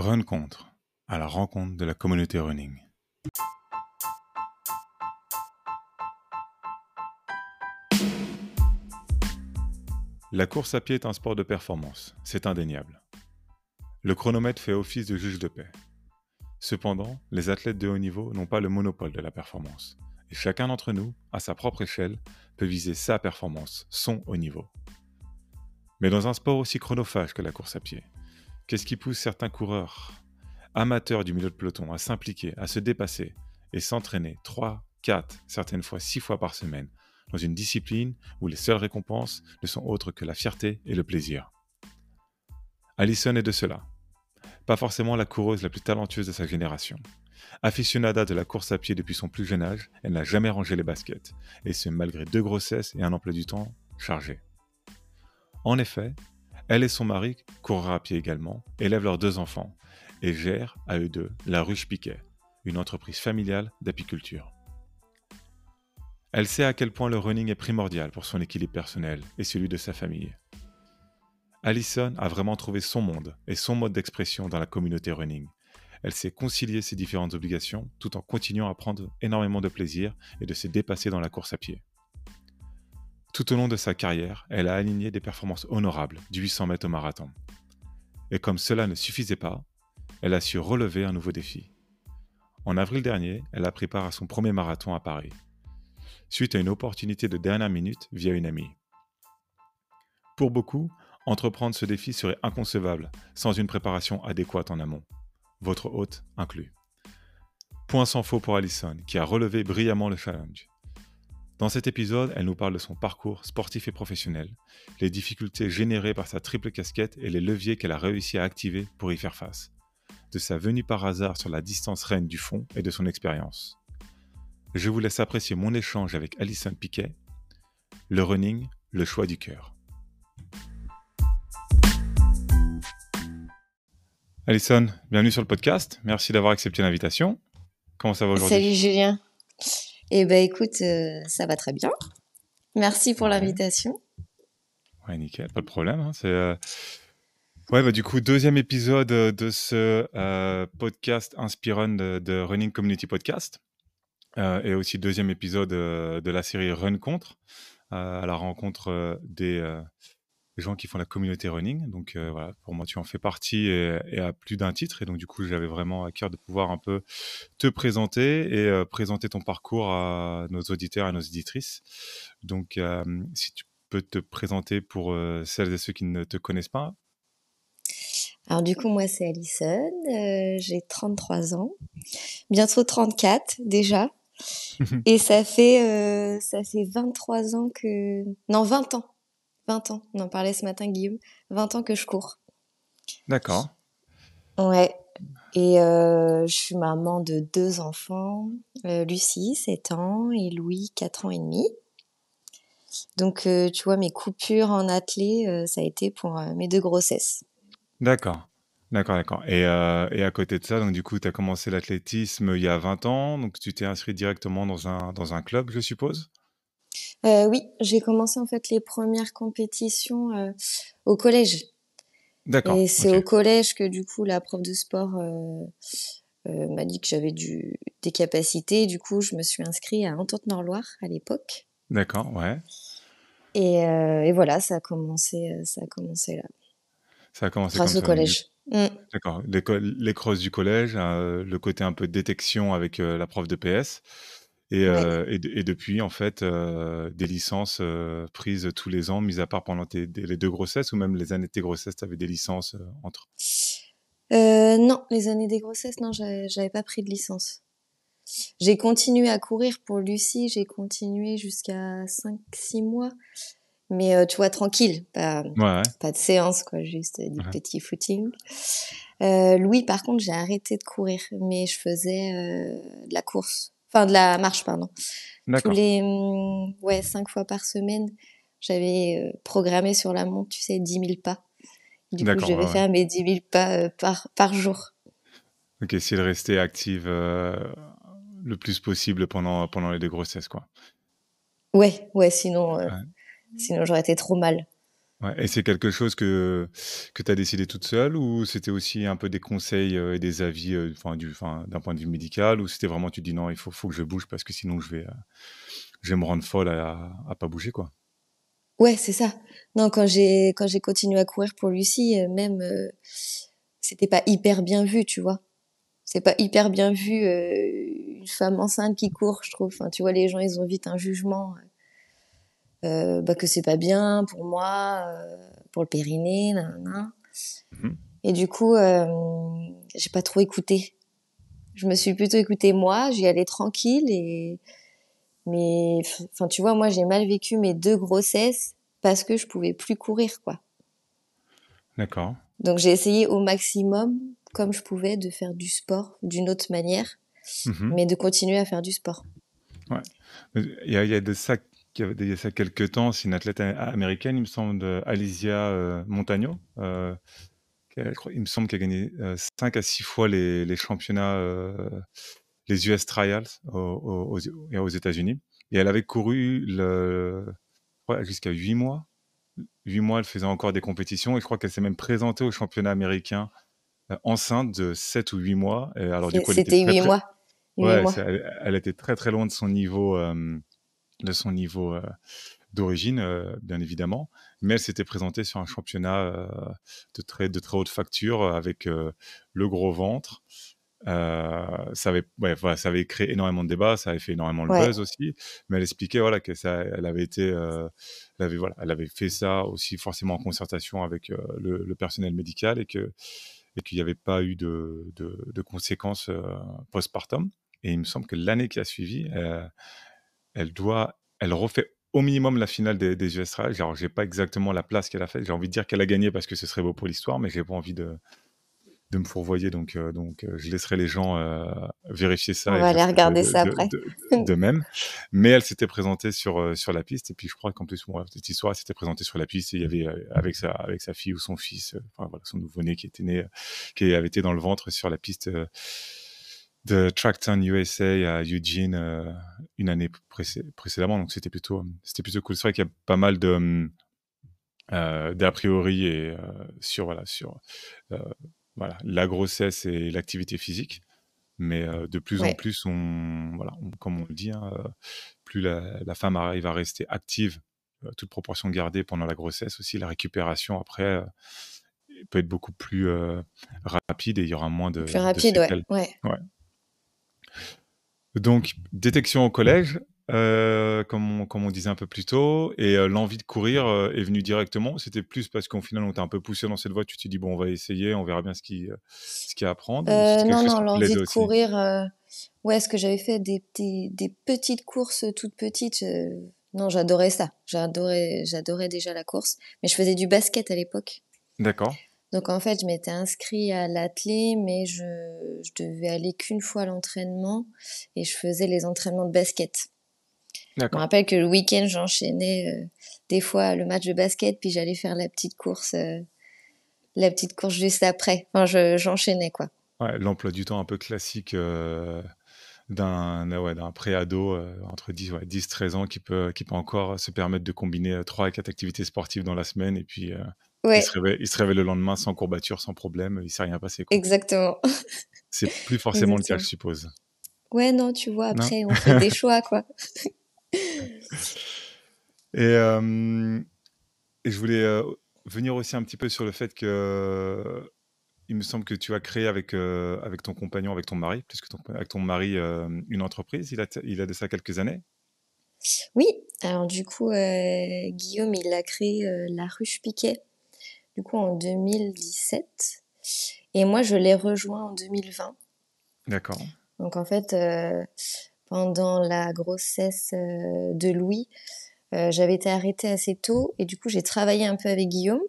Run contre, à la rencontre de la communauté running. La course à pied est un sport de performance, c'est indéniable. Le chronomètre fait office de juge de paix. Cependant, les athlètes de haut niveau n'ont pas le monopole de la performance, et chacun d'entre nous, à sa propre échelle, peut viser sa performance, son haut niveau. Mais dans un sport aussi chronophage que la course à pied, qu'est-ce qui pousse certains coureurs, amateurs du milieu de peloton, à s'impliquer, à se dépasser et s'entraîner 3, 4, certaines fois 6 fois par semaine dans une discipline où les seules récompenses ne sont autres que la fierté et le plaisir? Alison est de cela. Pas forcément la coureuse la plus talentueuse de sa génération. Aficionada de la course à pied depuis son plus jeune âge, elle n'a jamais rangé les baskets, et ce malgré deux grossesses et un emploi du temps chargé. En effet, elle et son mari courent à pied également, élèvent leurs deux enfants, et gèrent, à eux deux, la Ruche Piquet, une entreprise familiale d'apiculture. Elle sait à quel point le running est primordial pour son équilibre personnel et celui de sa famille. Allison a vraiment trouvé son monde et son mode d'expression dans la communauté running. Elle sait concilier ses différentes obligations tout en continuant à prendre énormément de plaisir et de se dépasser dans la course à pied. Tout au long de sa carrière, elle a aligné des performances honorables du 800 mètres au marathon. Et comme cela ne suffisait pas, elle a su relever un nouveau défi. En avril dernier, elle a pris part à son premier marathon à Paris, suite à une opportunité de dernière minute via une amie. Pour beaucoup, entreprendre ce défi serait inconcevable sans une préparation adéquate en amont, votre hôte inclus. Point sans faux pour Alison, qui a relevé brillamment le challenge. Dans cet épisode, elle nous parle de son parcours sportif et professionnel, les difficultés générées par sa triple casquette et les leviers qu'elle a réussi à activer pour y faire face, de sa venue par hasard sur la distance reine du fond et de son expérience. Je vous laisse apprécier mon échange avec Alison Piquet, le running, le choix du cœur. Alison, bienvenue sur le podcast. Merci d'avoir accepté l'invitation. Comment ça va aujourd'hui? Salut Julien. Eh ben écoute, euh, ça va très bien. Merci pour l'invitation. Ouais, nickel, pas de problème. Hein, c'est euh, ouais, bah, du coup deuxième épisode euh, de ce podcast inspirant de, Running Community Podcast et aussi deuxième épisode de la série Run contre à la rencontre des les gens qui font la communauté running. Donc euh, voilà, pour moi, tu en fais partie et, à plus d'un titre. Et donc du coup, j'avais vraiment à cœur de pouvoir un peu te présenter et euh, présenter ton parcours à nos auditeurs et à nos auditrices. Donc euh, si tu peux te présenter pour celles et ceux qui ne te connaissent pas. Alors du coup, moi, c'est Alison. J'ai 33 ans. Bientôt 34 déjà. et ça fait, ça fait 23 ans que... Non, 20 ans 20 ans. On en parlait ce matin, Guillaume. 20 ans que je cours. D'accord. Ouais. Et euh, je suis maman de deux enfants, euh, Lucie, 7 ans, et Louis, 4 ans et demi. Donc, euh, tu vois, mes coupures en athlée, ça a été pour mes deux grossesses. D'accord. D'accord, d'accord. Et, et, à côté de ça, donc du coup, tu as commencé l'athlétisme il y a 20 ans, donc tu t'es inscrit directement dans un, dans un club, je suppose? Euh, oui, j'ai commencé en fait les premières compétitions euh, au collège. D'accord. Et c'est au collège que du coup la prof de sport euh, m'a dit que j'avais du, des capacités. Du coup, je me suis inscrite à Entente-Nord-Loire à l'époque. D'accord, ouais. Et, et, voilà, ça a commencé, ça a commencé là. Ça a commencé Grâce au collège. Mm. D'accord. Les, les crosses du collège, le côté un peu de détection avec la prof de PS. Et, euh, et, et, depuis, en fait, euh, des licences euh, prises tous les ans, mis à part pendant tes, les deux grossesses, ou même les années de tes grossesses, tu avais des licences entre? Non, les années des grossesses, non, j'avais pas pris de licence. J'ai continué à courir pour Lucie, j'ai continué jusqu'à 5-6 mois. Mais tu vois, tranquille, pas, pas de séance, quoi, juste du petit footing. Louis, par contre, j'ai arrêté de courir, mais je faisais de la course Enfin, de la marche, pardon. Tous les mm, ouais, cinq fois par semaine, j'avais euh, programmé sur la montre, tu sais, 10 000 pas. Du coup, je devais faire mes 10 000 pas euh, par, par jour. Ok, essayer de rester active euh, le plus possible pendant, pendant les deux grossesses, quoi. Ouais, ouais, sinon, sinon j'aurais été trop mal. Et c'est quelque chose que que tu as décidé toute seule ou c'était aussi un peu des conseils, heu, et des avis, enfin du d'un point de vue médical ou c'était vraiment tu dis: «Non, il faut faut que je bouge parce que sinon je vais, heu, je vais me rendre folle à à pas bouger quoi»? Ouais, c'est ça. Non, quand j'ai quand j'ai continué à courir pour Lucie, même, c'était pas hyper bien vu, tu vois? C'est pas hyper bien vu, une femme enceinte qui court, je trouve. Enfin, tu vois, les gens, ils ont vite un jugement, bah, que c'est pas bien pour moi, heu, pour le périnée, Mmh Et du coup, hem, j'ai pas trop écouté. Je me suis plutôt écoutée moi, j'y allais tranquille et mais enfin, tu vois, moi, j'ai mal vécu mes 2 grossesses parce que je pouvais plus courir, quoi. D'accord. Donc j'ai essayé au maximum, comme je pouvais, de faire du sport d'une autre manière, Mmh mais de continuer à faire du sport. Ouais. il y a il y a de ça il y a quelques temps, c'est une athlète américaine, il me semble, Alicia, heu, Montagno, qui a il me semble qu'elle a gagné, heu, 5 à 6 fois les les championnats, les US Trials aux aux aux États-Unis et elle avait couru le jusqu'à 8 mois. 8 mois, elle faisait encore des compétitions et je crois qu'elle s'est même présentée au championnat américain, heu, enceinte de 7 ou 8 mois et alors du coup, C'était très, 8 très mois. 8 ouais, mois. elle elle était très, très loin de son niveau, hem, de son niveau, heu, d'origine, heu, bien évidemment, mais elle s'était présentée sur un championnat, heu, de très de très haute facture, avec, le gros ventre. Ça avait ouais, voilà, ça avait créé énormément de débats, ça avait fait énormément le Ouais. buzz aussi, mais elle expliquait, voilà, que ça elle avait été, elle avait, voilà, elle avait fait ça aussi forcément en concertation avec, le le personnel médical et que et qu'il n'y avait pas eu de de de conséquences, postpartum et il me semble que l'année qui a suivi, elle doit elle refait au minimum la finale des des US Trials. Alors j'ai pas exactement la place qu'elle a faite, j'ai envie de dire qu'elle a gagné parce que ce serait beau pour l'histoire, mais j'ai pas envie de de me fourvoyer, donc heu donc heu, je laisserai les gens, heu, vérifier On ça et va aller regarder de ça de après. de de même. Mais elle s'était présentée sur, sur la piste et puis je crois qu'en plus, bon, cette histoire, elle s'était présentée sur la piste et il y avait, avec sa avec sa fille ou son fils, heu, enfin voilà, son nouveau-né qui était né, qui avait été dans le ventre sur la piste, de Tracktown USA à Eugene, heu, une année précé précédemment, donc c'était plutôt, c'était plutôt cool. C'est vrai qu'il y a pas mal de, heu, d'a priori et sur voilà, sur, voilà, la grossesse et l'activité physique. Mais de plus en plus, on voilà, on comme on le dit, hein, plus la la femme arrive à rester active, toute proportion gardée pendant la grossesse aussi, la récupération après, peut être beaucoup plus, rapide et il y aura moins de Plus de rapide, ouais. séquelles. Ouais. Ouais. Donc détection au collège, heu, comme on comme on disait un peu plus tôt et heu, l'envie de courir, heu, est venue directement? C'était plus parce qu'au final on t'a un peu poussé dans cette voie, tu t'es dit: «Bon, on va essayer, on verra bien ce qui, heu, ce qu'il y a à apprendre» non, non, qui l'envie de courir, ouais, ce que j'avais fait des des des petites courses, toutes petites, non, j'adorais ça. J'adorais j'adorais déjà la course, mais je faisais du basket à l'époque. D'accord, Donc en fait, je m'étais inscrit à l'athlé, mais je je devais aller qu'une fois à l'entraînement et je faisais les entraînements de basket. Je me rappelle que le week-end, j'enchaînais, heu, des fois le match de basket, puis j'allais faire la petite course, heu, la petite course juste après. Enfin, je j'enchaînais, quoi. Ouais, l'emploi du temps un peu classique, heu, d'un ouais, d'un pré-ado, entre 10 ouais, 10-13 ans qui peut qui peut encore se permettre de combiner, 3 à 4 activités sportives dans la semaine et puis, il se réveille il se réveille le lendemain sans courbature, sans problème, il s'est rien passé, quoi. exactement, C'est plus forcément le cas, je suppose? Ouais, non, tu vois, Non? après on fait des choix, quoi. Et hem et je voulais, heu, venir aussi un petit peu sur le fait que il me semble que tu as créé avec, avec ton compagnon, avec ton mari, puisque ton avec ton mari, une entreprise, il a il a de ça quelques années? Oui, alors du coup, Guillaume, il a créé, La Ruche Piquet, du coup en 2017 et moi je l'ai rejoint en 2020. D'accord. Donc en fait, heu, pendant la grossesse, heu, de Louis, heu, j'avais été arrêtée assez tôt et du coup j'ai travaillé un peu avec Guillaume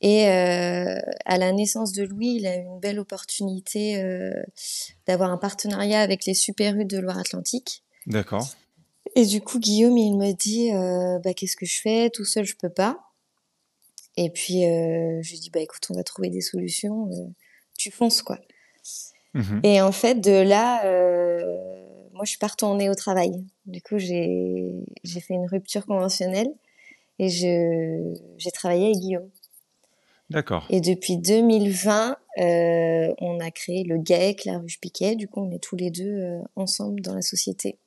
et à la naissance de Louis, il a eu une belle opportunité, d'avoir un partenariat avec les Super U de Loire-Atlantique D'accord. et du coup Guillaume, il me dit, «Bah, qu'est-ce que je fais? Tout seul, je peux pas» et puis, heu, je lui dis: «Bah, écoute, on va trouver des solutions, heu, tu fonces, quoi». Mmh Et en fait, de là, heu, moi, je suis pas retournée au travail. Du coup, j'ai fait une rupture conventionnelle et j'ai travaillé avec Guillaume. D'accord. Et depuis 2020, euh, on a créé le GAEC, la Ruche Piquet. Du coup, on est tous les deux euh, ensemble dans la société.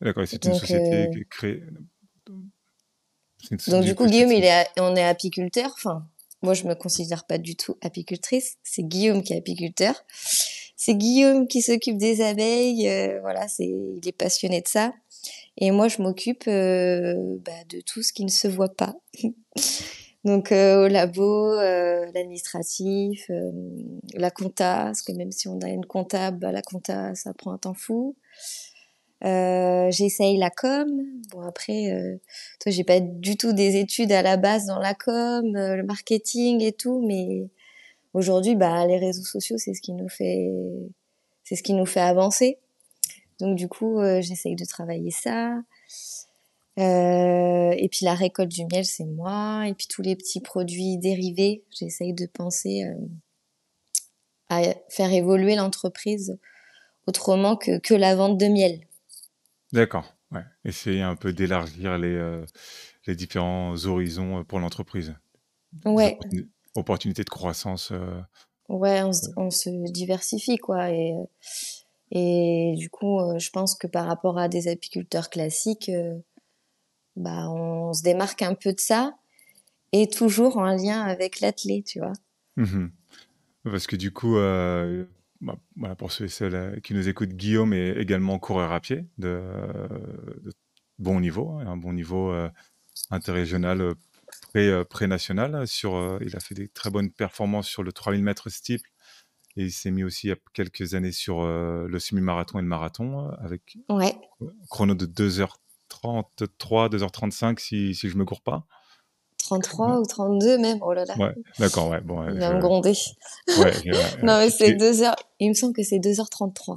D'accord, c'est une société euh, créée. Donc du coup, Guillaume, il est, on est apiculteur. Enfin, moi, je me considère pas du tout apicultrice. C'est Guillaume qui est apiculteur. C'est Guillaume qui s'occupe des abeilles. Euh, voilà, c'est, il est passionné de ça. Et moi, je m'occupe euh, bah, de tout ce qui ne se voit pas. Donc euh, au labo, l'administratif, la compta, parce que même si on a une comptable, bah, la compta, ça prend un temps fou. Euh, j'essaye la com. Bon après, euh, toi j'ai pas du tout des études à la base dans la com, euh, le marketing et tout, mais aujourd'hui, bah les réseaux sociaux c'est ce qui nous fait, c'est ce qui nous fait avancer. Donc du coup, euh, j'essaye de travailler ça. et puis la récolte du miel c'est moi. Et puis tous les petits produits dérivés, j'essaye de penser à faire évoluer l'entreprise autrement que, que la vente de miel. D'accord, ouais. Essayer un peu d'élargir les, euh, les différents horizons euh, pour l'entreprise. Ouais. Opportunités de croissance. Euh, ouais, on se, on se, diversifie, quoi. Et, et du coup, je pense que par rapport à des apiculteurs classiques, bah, on se démarque un peu de ça et toujours en lien avec l'athlète, tu vois. Mmh Parce que du coup, bah, pour ceux et celles qui nous écoutent, Guillaume est également coureur à pied de, de bon niveau, hein, un bon niveau euh, interrégional euh, pré, euh, pré-national. Il a fait des très bonnes performances sur le 3000 mètres steeple et il s'est mis aussi il y a quelques années sur le semi-marathon et le marathon avec ouais. chrono de 2h33, 2h35 si, si je me cours pas. 33 ou 32 même. Oh là là. Ouais, d'accord, ouais. Bon, il va me gronder. Ouais, non, mais c'est 2 heures. Il me semble que c'est 2h33.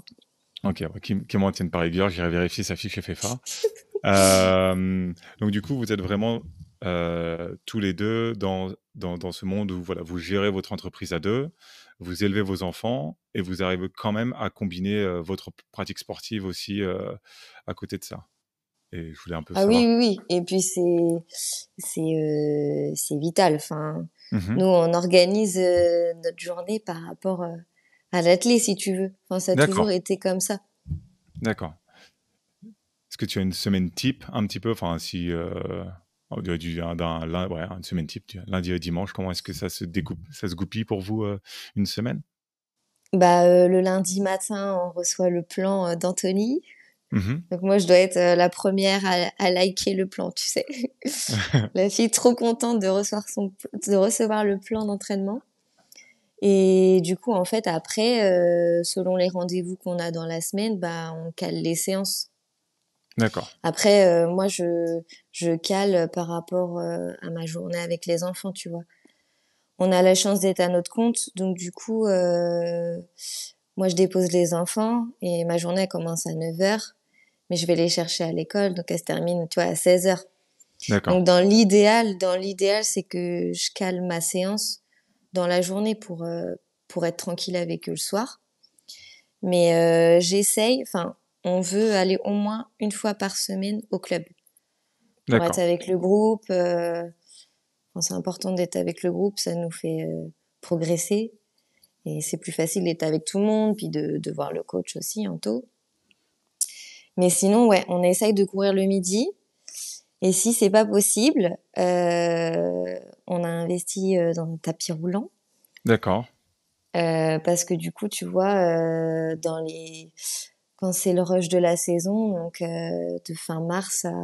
Ok, qui, qui m'en tienne par rigueur, j'irai vérifier sa fiche FFA. euh, donc du coup, vous êtes vraiment euh, tous les deux dans, dans, dans, ce monde où voilà, vous gérez votre entreprise à deux, vous élevez vos enfants et vous arrivez quand même à combiner euh, votre pratique sportive aussi euh, à côté de ça. Et je voulais un peu ah oui, oui, oui. Et puis c'est c'est euh, c'est vital. Enfin, mmh nous on organise euh, notre journée par rapport euh, à l'athlète, si tu veux. Enfin, ça a toujours été comme ça. D'accord. Est-ce que tu as une semaine type un petit peu? Enfin, si du, d'un, ouais, une semaine type, lundi et dimanche, comment est-ce que ça se découpe, ça se goupille pour vous une semaine? Bah, le lundi matin, on reçoit le plan d'Anthony. Mmh Donc moi, je dois être euh, la première à, à, liker le plan, tu sais. la fille trop contente de recevoir, son, de recevoir le plan d'entraînement. Et du coup, en fait, après, euh, selon les rendez-vous qu'on a dans la semaine, bah, on cale les séances. D'accord. Après, euh, moi, je, je cale par rapport euh, à ma journée avec les enfants, tu vois. On a la chance d'être à notre compte, donc du coup, moi, je dépose les enfants et ma journée commence à 9 heures mais je vais les chercher à l'école, donc elle se termine, tu vois, à 16 heures. D'accord. Donc dans l'idéal, dans l'idéal, c'est que je calme ma séance dans la journée pour euh, pour être tranquille avec eux le soir. Mais euh, j'essaye, enfin, on veut aller au moins une fois par semaine au club. Pour être avec le groupe. Euh, c'est important d'être avec le groupe, ça nous fait progresser. Et c'est plus facile d'être avec tout le monde, puis de, de voir le coach aussi en taux. Mais sinon, ouais, on essaye de courir le midi. Et si c'est pas possible, euh, on a investi euh, dans un tapis roulant. D'accord. Euh, parce que du coup, tu vois, euh, dans les quand c'est le rush de la saison, donc de fin mars à,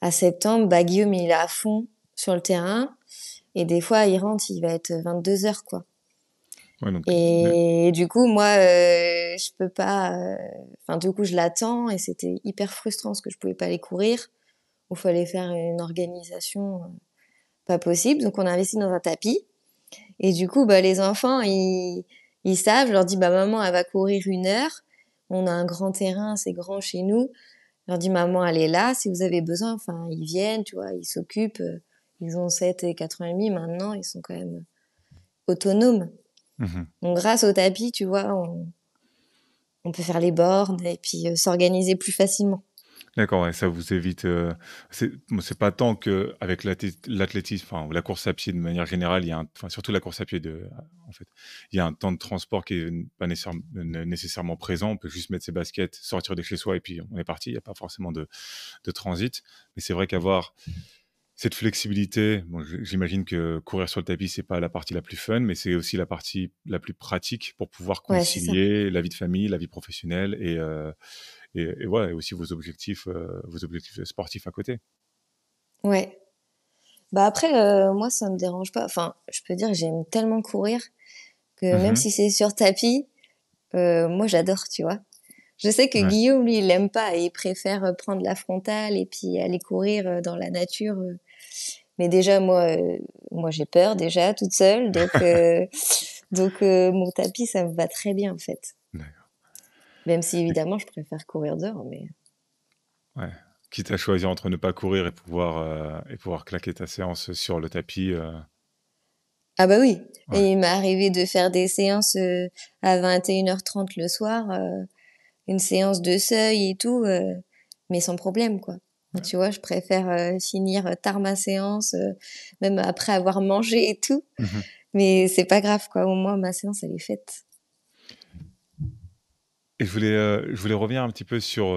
à septembre, bah, Guillaume il est à fond sur le terrain et des fois il rentre, il va être 22 heures quoi et du coup, moi, euh, je peux pas. Euh, enfin, du coup, je l'attends et c'était hyper frustrant parce que je pouvais pas aller courir. Il fallait faire une organisation euh, pas possible. Donc, on a investi dans un tapis. Et du coup, bah, les enfants, ils, savent. Je leur dis, bah, maman, elle va courir une heure. On a un grand terrain, c'est grand chez nous. Je leur dis, maman, elle est là. Si vous avez besoin, enfin, ils viennent, tu vois, ils s'occupent. Ils ont 7 et 4 ans et demi maintenant. Ils sont quand même autonomes. Mmh Donc grâce au tapis, tu vois, on, peut faire les bornes et puis euh, s'organiser plus facilement. D'accord, ouais, ça vous évite. euh, c'est bon, pas tant que avec l'athlétisme, enfin la course à pied de manière générale, il y a un, enfin surtout la course à pied de, en fait, il y a un temps de transport qui est pas nécessairement, nécessairement présent. On peut juste mettre ses baskets, sortir de chez soi et puis on est parti. Il n'y a pas forcément de, de transit. Mais c'est vrai qu'avoir cette flexibilité, bon, j'imagine que courir sur le tapis c'est pas la partie la plus fun, mais c'est aussi la partie la plus pratique pour pouvoir Ouais, concilier la vie de famille, la vie professionnelle et euh, et, et ouais, et aussi vos objectifs, euh, vos objectifs sportifs à côté. Ouais. Bah après, euh, moi, ça me dérange pas. Enfin, je peux dire que j'aime tellement courir que même Mhm. si c'est sur tapis, euh, moi, j'adore, tu vois. Je sais que Ouais. Guillaume, lui, il aime pas et il préfère euh, prendre la frontale et puis aller courir euh, dans la nature. Mais déjà, moi, euh, moi, j'ai peur déjà toute seule, donc euh, donc euh, mon tapis, ça me va très bien en fait. Même si évidemment, je préfère courir dehors, mais ouais. Quitte à choisir entre ne pas courir et pouvoir et pouvoir claquer ta séance sur le tapis. ah bah oui. ouais. Et il m'est arrivé de faire des séances à 21h30 le soir, une séance de seuil et tout, mais sans problème quoi. Ouais. Tu vois, je préfère euh, finir tard ma séance, euh, même après avoir mangé et tout. Mhm. Mais c'est pas grave quoi. Au moins ma séance elle est faite. Et je voulais, euh, je voulais revenir un petit peu sur,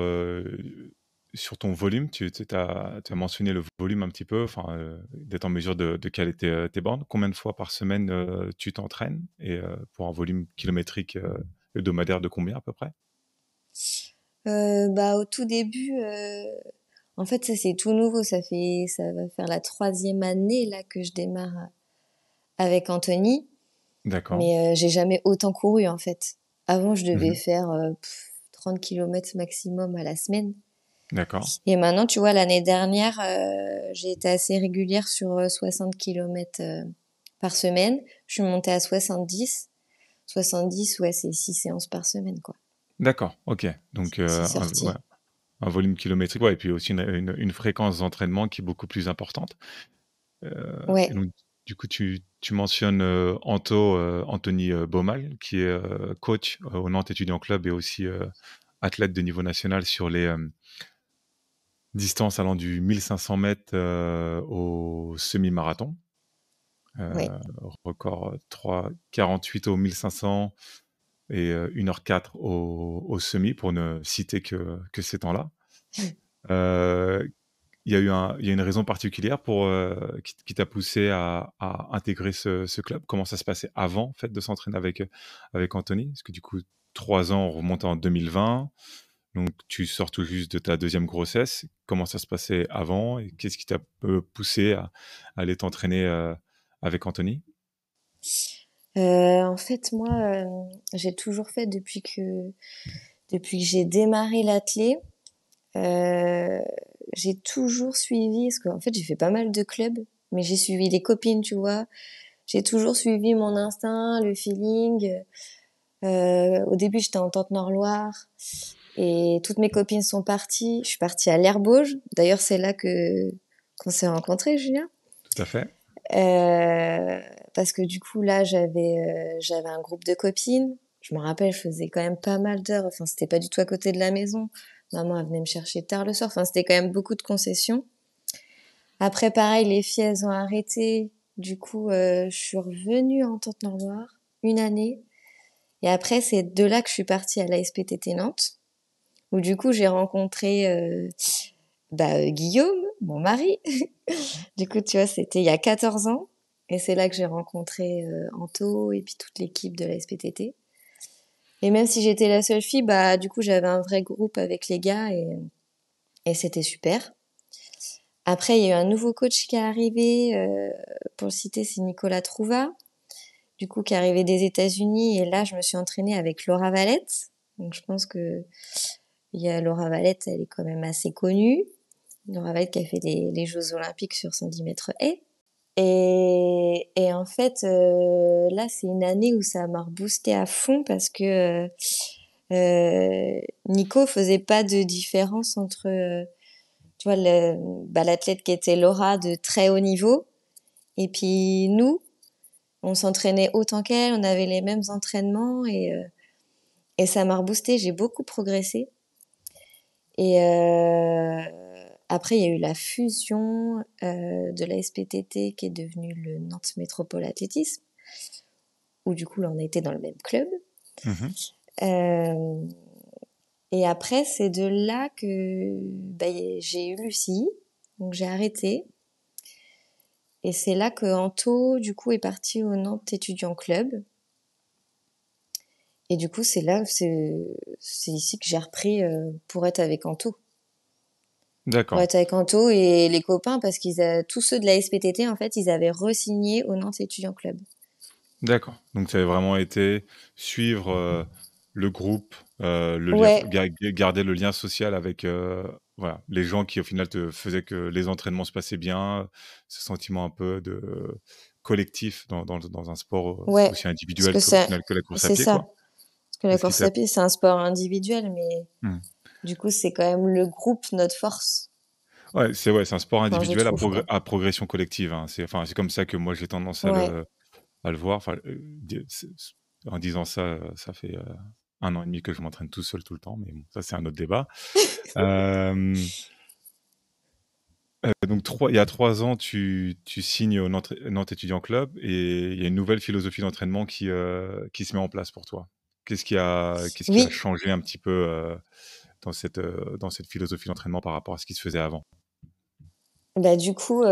sur ton volume. Tu as, mentionné le volume un petit peu, enfin, d'être en mesure de, de caler tes, tes bandes. Combien de fois par semaine tu t'entraînes Et pour un volume kilométrique hebdomadaire de combien à peu près? Bah au tout début, en fait ça c'est tout nouveau. Ça fait, ça va faire la troisième année là que je démarre avec Anthony. D'accord. Mais euh, j'ai jamais autant couru en fait. Avant, je devais Mhm. faire euh, pff, 30 km maximum à la semaine. D'accord. Et maintenant, tu vois, l'année dernière, euh, j'ai été assez régulière sur euh, 60 km par semaine. Je suis montée à 70. 70, ouais, c'est 6 séances par semaine, quoi. D'accord, ok. Donc, euh, ouais, un volume kilométrique, ouais, et puis aussi une, une- une fréquence d'entraînement qui est beaucoup plus importante. Euh, et Ouais, donc, du coup, tu, tu mentionnes euh, Anto, euh, Anthony Baumal, qui est coach au Nantes Étudiant Club et aussi athlète de niveau national sur les distances allant du 1500 mètres au semi-marathon. Ouais. record 3, 48 au 1500 et euh, 1h04 au, au semi, pour ne citer que, que ces temps-là. Euh, il y a eu un, il y a une raison particulière pour euh, qui, qui t'a poussé à, à intégrer ce, ce club? Comment ça se passait avant, en fait, de s'entraîner avec avec Anthony? Parce que du coup, trois ans, on remonte en 2020. Donc, tu sors tout juste de ta deuxième grossesse. Comment ça se passait avant et qu'est-ce qui t'a poussé à, à aller t'entraîner euh, avec Anthony? En fait, moi, euh, j'ai toujours fait depuis que depuis que j'ai démarré l'athlé, euh, j'ai toujours suivi, parce qu'en fait, j'ai fait pas mal de clubs, mais j'ai suivi les copines, tu vois. J'ai toujours suivi mon instinct, le feeling. Euh, au début, j'étais en tente Nord-Loire et toutes mes copines sont parties. Je suis partie à l'Herbauge. D'ailleurs, c'est là que qu'on s'est rencontrés, Julien. Tout à fait. Euh, parce que du coup là j'avais euh, j'avais un groupe de copines. Je me rappelle je faisais quand même pas mal d'heures. Enfin c'était pas du tout à côté de la maison. Maman elle venait me chercher tard le soir. Enfin c'était quand même beaucoup de concessions. Après pareil les filles elles ont arrêté. Du coup euh, je suis revenue en tente Nord-Loire une année. Et après c'est de là que je suis partie à l'ASPTT Nantes où du coup j'ai rencontré euh, bah, euh, Guillaume mon mari du coup, tu vois, c'était il y a 14 ans. Et c'est là que j'ai rencontré euh, Anto et puis toute l'équipe de la SPTT. Et même si j'étais la seule fille, bah, du coup, j'avais un vrai groupe avec les gars et, et c'était super. Après, il y a eu un nouveau coach qui est arrivé. Euh, pour le citer, c'est Nicolas Trouva. Du coup, qui est arrivé des États-Unis. Et là, je me suis entraînée avec Laura Valette. Donc, je pense que il y a Laura Valette, elle est quand même assez connue. Valette qui a fait les, Jeux Olympiques sur 110 mètres haies. Et, et en fait, euh, là, c'est une année où ça m'a reboosté à fond parce que euh, Nico faisait pas de différence entre, euh, tu bah, l'athlète qui était Laura de très haut niveau et puis nous, on s'entraînait autant qu'elle, on avait les mêmes entraînements et, euh, et ça m'a reboosté. J'ai beaucoup progressé. Et euh, après, il y a eu la fusion euh, de la SPTT qui est devenue le Nantes Métropole Athlétisme, où du coup, là, on a été dans le même club. Mhm. Euh, et après, c'est de là que bah, j'ai eu Lucie, donc j'ai arrêté. Et c'est là que Anto, du coup, est parti au Nantes Étudiant Club. Et du coup, c'est là, c'est ici que j'ai repris euh, pour être avec Anto. D'accord. Pour être avec Anto et les copains, parce qu'ils tous ceux de la SPTT, en fait, ils avaient re-signé au Nantes Étudiant Club. D'accord. Donc, ça avait vraiment été suivre euh, le groupe, euh, le lien- garder le lien social avec voilà, les gens qui, au final, te faisaient que les entraînements se passaient bien, ce sentiment un peu de collectif dans, dans, dans un sport aussi individuel que, que la course à pied. C'est ça. Parce que la course à pied, c'est un sport individuel, mais mmh. Du coup, c'est quand même le groupe, notre force. Ouais, c'est ouais, un sport individuel à, progression collective. Hein. C'est enfin, comme ça que moi j'ai tendance à, le, à, le, voir. Enfin, euh, en disant ça, ça fait euh, un an et demi que je m'entraîne tout seul tout le temps, mais bon, ça c'est un autre débat. euh, euh, donc, trois, il y a trois ans, tu, tu signes au Nantes, Étudiant Club et il y a une nouvelle philosophie d'entraînement qui, euh, qui se met en place pour toi. Qu'est-ce qui a, qu'est-ce qui a changé un petit peu euh, dans, cette, dans cette philosophie d'entraînement par rapport à ce qui se faisait avant? Bah, Du coup,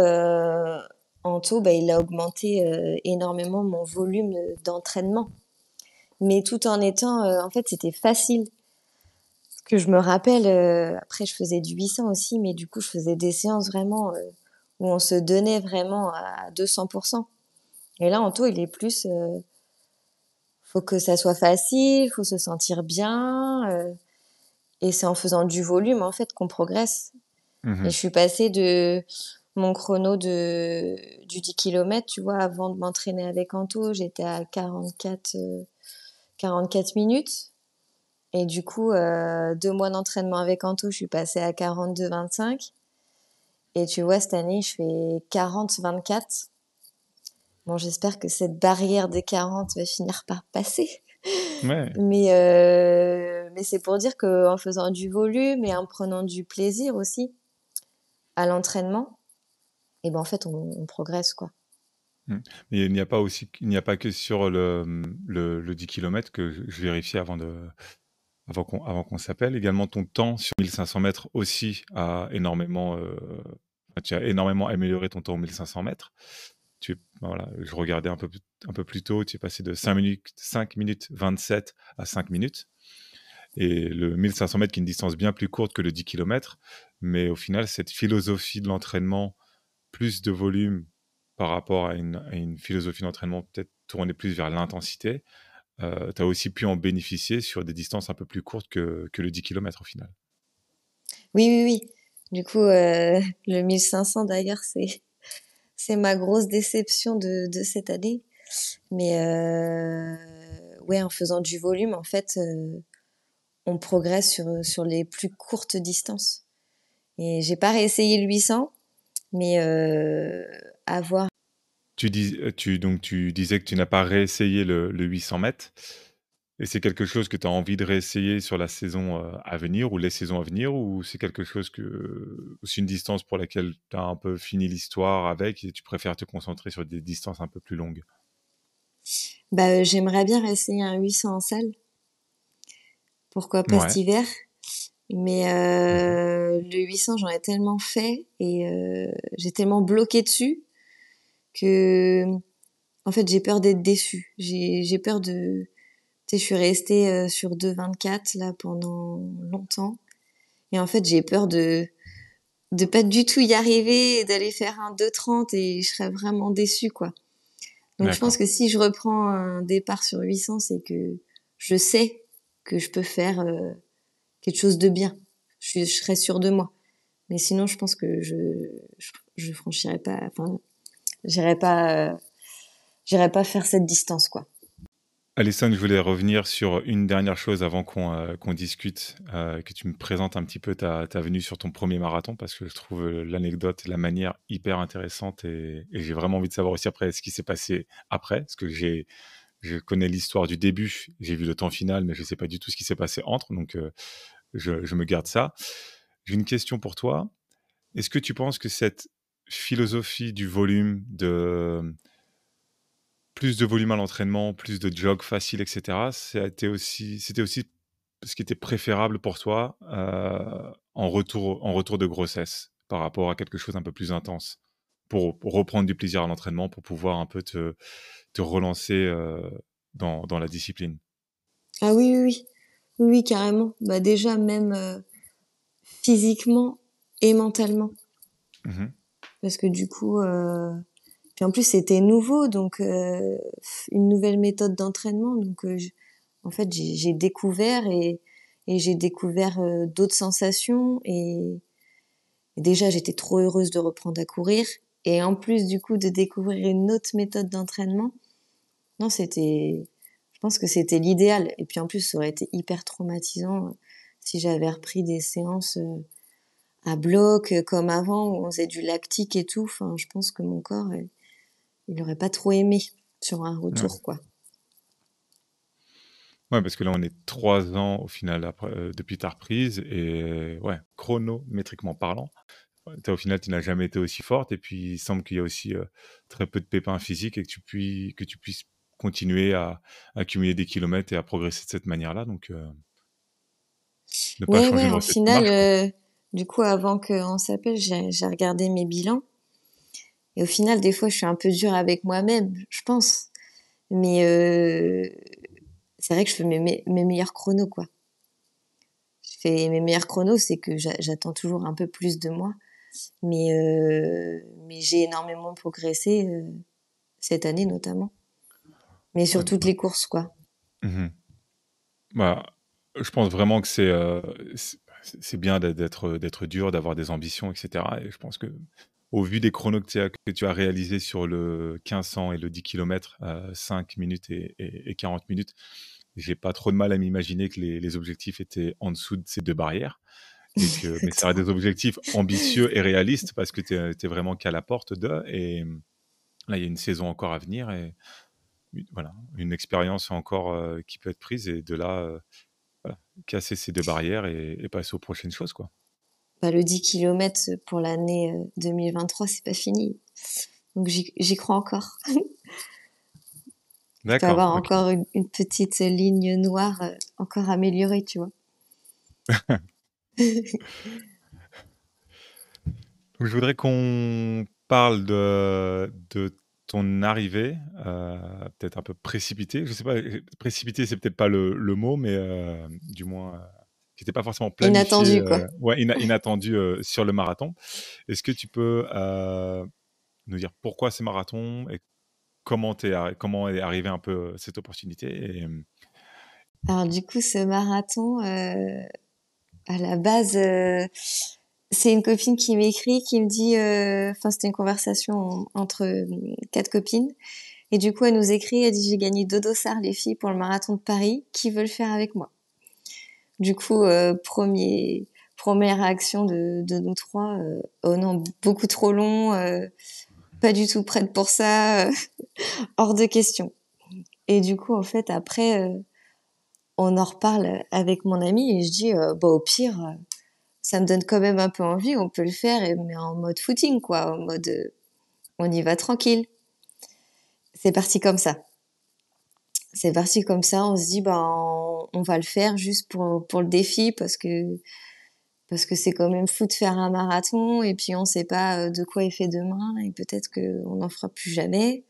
Anto, bah, il a augmenté énormément mon volume d'entraînement. Mais tout en étant, en fait, c'était facile que je me rappelle, euh, après je faisais du 800 aussi, mais du coup je faisais des séances vraiment euh, où on se donnait vraiment à 200%. Et là, en tout, il est plus, euh, faut que ça soit facile, faut se sentir bien, euh, et c'est en faisant du volume en fait qu'on progresse. Mmh et je suis passée de mon chrono de du 10 km, tu vois, avant de m'entraîner avec Anto, j'étais à 44 44 minutes. Et du coup, euh, deux mois d'entraînement avec Anto, je suis passée à 42-25. Et tu vois, cette année, je fais 40-24. Bon, j'espère que cette barrière des 40 va finir par passer. Ouais. Mais, euh, mais c'est pour dire qu'en faisant du volume et en prenant du plaisir aussi à l'entraînement, et ben en fait, on, on progresse, quoi. Mmh. Mais il n'y a pas aussi, il n'y a pas que sur le, le, le 10 km que je, vérifie avant de, avant qu'on s'appelle. Également, ton temps sur 1500 mètres aussi a énormément, euh, tu as énormément amélioré ton temps aux 1500 mètres. Tu, voilà, je regardais un peu, un peu plus tôt, tu es passé de 5 minutes, 5 minutes 27 à 5 minutes. Et le 1500 mètres qui est une distance bien plus courte que le 10 km. Mais au final, cette philosophie de l'entraînement, plus de volume par rapport à une, philosophie d'entraînement peut-être tournée plus vers l'intensité, euh, tu as aussi pu en bénéficier sur des distances un peu plus courtes que, le 10 km au final. Oui, oui, oui. Du coup, euh, le 1500 d'ailleurs, c'est, ma grosse déception de cette année. Mais euh, ouais, en faisant du volume, en fait, euh, on progresse sur, sur les plus courtes distances. Et j'ai pas réessayé le 800, mais euh, avoir tu, dis, tu, donc, tu disais que tu n'as pas réessayé le, 800 mètres. Et c'est quelque chose que tu as envie de réessayer sur la saison à venir ou les saisons à venir Ou c'est quelque chose que. c'est une distance pour laquelle tu as un peu fini l'histoire avec et tu préfères te concentrer sur des distances un peu plus longues? Bah, euh, J'aimerais bien réessayer un 800 en salle. Pourquoi pas cet hiver? Mais mmh le 800, j'en ai tellement fait et j'ai tellement bloqué dessus que en fait j'ai peur d'être déçue. J'ai j'ai peur de tu sais je suis restée euh, sur 2,24 là pendant longtemps et en fait j'ai peur de de pas du tout y arriver d'aller faire un 2,30 et je serais vraiment déçue quoi. Donc je pense que si je reprends un départ sur 800 c'est que je sais que je peux faire euh, quelque chose de bien. Je, je serais sûre de moi. Mais sinon je pense que je je, je franchirais pas enfin j'irai pas, euh, j'irai pas faire cette distance, quoi. Alison, je voulais revenir sur une dernière chose avant qu'on euh, discute, euh, que tu me présentes un petit peu ta, ta, venue sur ton premier marathon, parce que je trouve l'anecdote et la manière hyper intéressante et, j'ai vraiment envie de savoir aussi après ce qui s'est passé après, parce que j'ai, je connais l'histoire du début, j'ai vu le temps final, mais je ne sais pas du tout ce qui s'est passé entre, donc je, je me garde ça. J'ai une question pour toi. Est-ce que tu penses que cette philosophie du volume, de plus de volume à l'entraînement, plus de jog facile, etc., c'était aussi, c'était aussi ce qui était préférable pour toi euh, en, retour, en retour de grossesse par rapport à quelque chose un peu plus intense pour, reprendre du plaisir à l'entraînement, pour pouvoir un peu te, te relancer euh, dans, dans, la discipline? Ah oui, oui, oui, oui, carrément. Bah déjà, même euh, physiquement et mentalement. Mmh Parce que du coup. En plus c'était nouveau, donc euh, une nouvelle méthode d'entraînement. Donc euh, en fait, j'ai découvert et, j'ai découvert euh, d'autres sensations et, déjà j'étais trop heureuse de reprendre à courir et en plus du coup de découvrir une autre méthode d'entraînement. Non, c'était, je pense que c'était l'idéal. Et puis en plus, ça aurait été hyper traumatisant si j'avais repris des séances à bloc comme avant où on faisait du lactique et tout. Enfin, je pense que mon corps, il n'aurait pas trop aimé sur un retour, quoi. Ouais, parce que là, on est trois ans au final après, euh, depuis ta reprise et ouais, chronométriquement parlant, au final, tu n'as jamais été aussi forte et puis il semble qu'il y a aussi euh, très peu de pépins physiques et que tu, puis, que tu puisses continuer à, accumuler des kilomètres et à progresser de cette manière-là. Donc, ne pas changer ouais, au final, du coup, avant qu'on s'appelle, j'ai regardé mes bilans. Et au final, des fois, je suis un peu dure avec moi-même, je pense. Mais euh, c'est vrai que je fais mes, meilleurs chronos, quoi. Je fais mes meilleurs chronos, c'est que j'attends toujours un peu plus de moi. Mais, euh, mais j'ai énormément progressé euh, cette année, notamment. Mais sur toutes les courses, quoi. Mmh bah, je pense vraiment que c'est c'est bien d'être d'être dur, d'avoir des ambitions, etc. Et je pense que au vu des chronos que tu as, réalisés sur le 1500 et le 10 km, 5 minutes et, et, 40 minutes, j'ai pas trop de mal à m'imaginer que les, les, objectifs étaient en dessous de ces deux barrières. Et que, mais ça reste des objectifs ambitieux et réalistes parce que tu es, vraiment qu'à la porte de. Et là, il y a une saison encore à venir et voilà, une expérience encore euh, qui peut être prise. Et de là, casser ces deux barrières et, passer aux prochaines choses, quoi. Bah, le 10 km pour l'année 2023, euh, c'est pas fini. Donc j'y crois encore. D'accord. peut avoir encore une, petite ligne noire euh, encore améliorée, tu vois. je voudrais qu'on parle de, de ton arrivée, euh, peut-être un peu précipitée. Je sais pas, précipité, c'est peut-être pas le, le, mot, mais euh, du moins, qui n'était pas forcément planifié. Inattendu, quoi. ouais, inattendu sur le marathon. Est-ce que tu peux nous dire pourquoi ce marathon et comment, es, comment est arrivée un peu cette opportunité Alors, du coup, ce marathon, à la base, c'est une copine qui m'écrit, qui me dit, euh, enfin c'était une conversation entre euh, quatre copines, et du coup elle nous écrit, elle dit j'ai gagné deux dossards les filles pour le marathon de Paris, qui veulent faire avec moi? Du coup euh, première réaction de, nous trois, oh non beaucoup trop long, pas du tout prête pour ça, hors de question. Et du coup en fait après on en reparle avec mon ami et je dis bah au pire ça me donne quand même un peu envie, on peut le faire, mais en mode footing, quoi, en mode euh, on y va tranquille. C'est parti comme ça. C'est parti comme ça, on se dit, ben, on, va le faire juste pour, pour le défi, parce que parce que c'est quand même fou de faire un marathon, et puis on sait pas euh, de quoi il fait demain, et peut-être qu'on n'en fera plus jamais.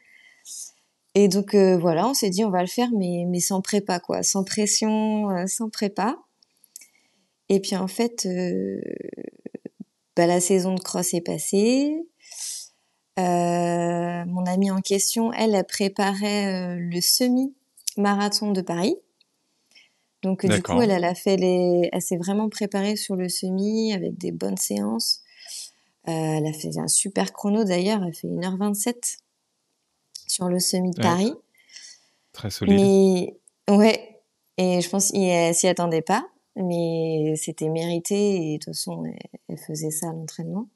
Et donc euh, voilà, on s'est dit on va le faire, mais, mais sans prépa, quoi, sans pression, sans prépa. Et puis en fait, euh, bah, la saison de cross est passée. Euh, mon amie en question, elle, préparé euh, le semi-marathon de Paris. Donc du coup, elle, elle a fait les, elle s'est vraiment préparée sur le semi avec des bonnes séances. elle a fait un super chrono d'ailleurs, elle fait 1h27 sur le semi de Paris. Très solide. Mais ouais, et je pense qu'elle s'y attendait pas mais c'était mérité et de toute façon elle, faisait ça à l'entraînement.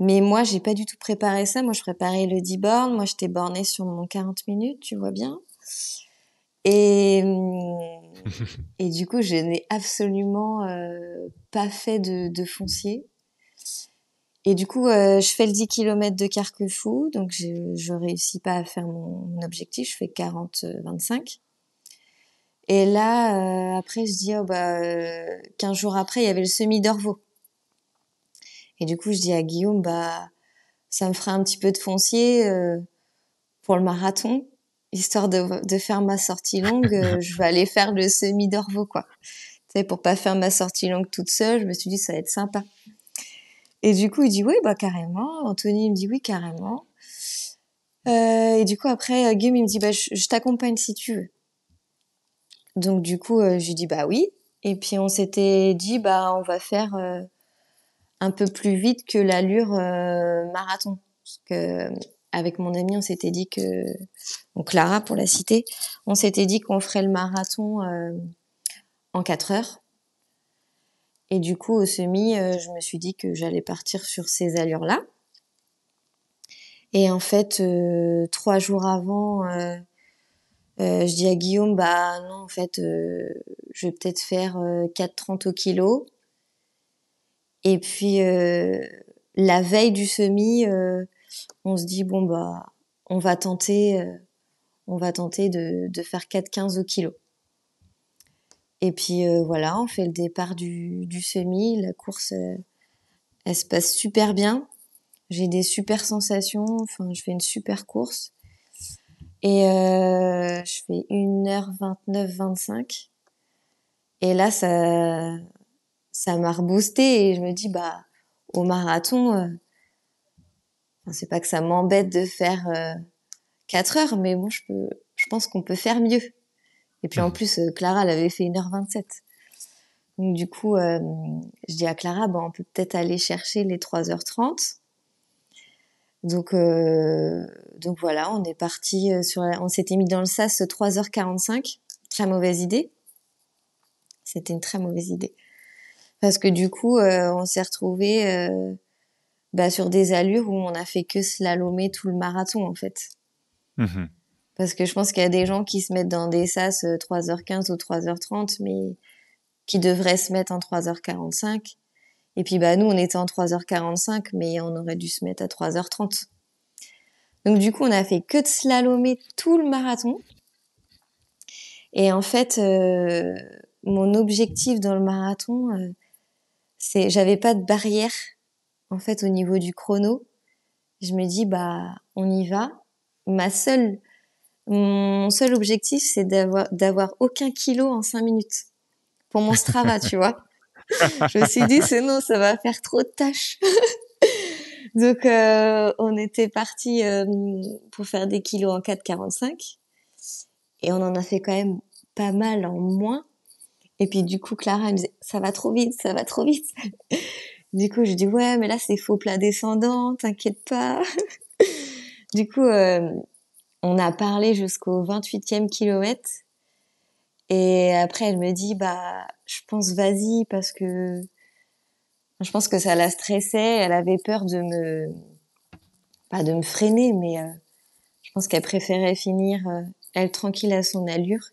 Mais moi j'ai pas du tout préparé ça, moi je préparais le 10 bornes, moi j'étais bornée sur mon 40 minutes, tu vois bien. Et et du coup, je n'ai absolument euh, pas fait de, foncier. Et du coup, euh, je fais le 10 km de Carquefou, donc je, je réussis pas à faire mon, objectif, je fais 40-25. Et là, euh, après, je dis, oh bah, 15 euh, jours après, il y avait le semi d'Orvaux. Et du coup, je dis à Guillaume, bah, ça me ferait un petit peu de foncier euh, pour le marathon, histoire de, de faire ma sortie longue. je vais aller faire le semi d'Orvaux, quoi. Tu sais, pour pas faire ma sortie longue toute seule, je me suis dit, ça va être sympa. Et du coup, il dit, oui, bah, carrément. Anthony me dit, oui, carrément. Euh, et du coup, après, Guillaume, il me dit, bah, je t'accompagne si tu veux. Donc du coup, euh, je lui dis bah oui. Et puis on s'était dit bah on va faire euh, un peu plus vite que l'allure euh, marathon. Parce que avec mon ami, on s'était dit que donc Clara pour la citer, on s'était dit qu'on ferait le marathon en 4 heures. Et du coup, au semi, je me suis dit que j'allais partir sur ces allures-là. Et en fait, trois jours avant, euh, je dis à Guillaume, bah non, en fait, euh, je vais peut-être faire 4,30 euh, au kilo. Et puis la veille du semi, on se dit bon bah on va tenter, on va tenter de, de faire 4,15 au kilo. Et puis voilà, on fait le départ du, du semi. La course, elle se passe super bien. J'ai des super sensations. Enfin, je fais une super course. Et euh, je fais 1h29, 25. Et là, ça, ça m'a reboosté et je me dis, bah, au marathon, euh, c'est pas que ça m'embête de faire euh, 4 heures, mais bon, je peux, je pense qu'on peut faire mieux. Et puis en mmh. plus, euh, Clara, elle avait fait 1h27. Donc du coup, euh, je dis à Clara, bah, on peut peut-être aller chercher les 3h30. Donc, euh, donc voilà, on est parti euh, sur, on s'était mis dans le sas 3h45. Très mauvaise idée. C'était une très mauvaise idée. Parce que du coup, euh, on s'est retrouvé euh, bah, sur des allures où on a fait que slalomer tout le marathon en fait. Mmh Parce que je pense qu'il y a des gens qui se mettent dans des sas 3h15 ou 3h30, mais qui devraient se mettre en 3h45 et puis bah nous on était en 3h45 mais on aurait dû se mettre à 3h30. Donc du coup on a fait que de slalomer tout le marathon. Et en fait euh, mon objectif dans le marathon euh, c'est j'avais pas de barrière en fait au niveau du chrono. Je me dis bah on y va. Ma seule mon seul objectif c'est d'avoir d'avoir aucun kilo en 5 minutes pour mon Strava, tu vois je me suis dit, sinon, ça va faire trop de tâches. Donc, euh, on était parti euh, pour faire des kilos en 4,45. Et on en a fait quand même pas mal en moins. Et puis, du coup, Clara, elle me disait, ça va trop vite, ça va trop vite. Du coup, je dis, ouais, mais là, c'est faux plat descendant, t'inquiète pas. du coup, euh, on a parlé jusqu'au 28e kilomètre. Et après, elle me dit, bah, je pense vas-y parce que je pense que ça la stressait. Elle avait peur de me, pas de me freiner, mais euh, je pense qu'elle préférait finir euh, elle tranquille à son allure.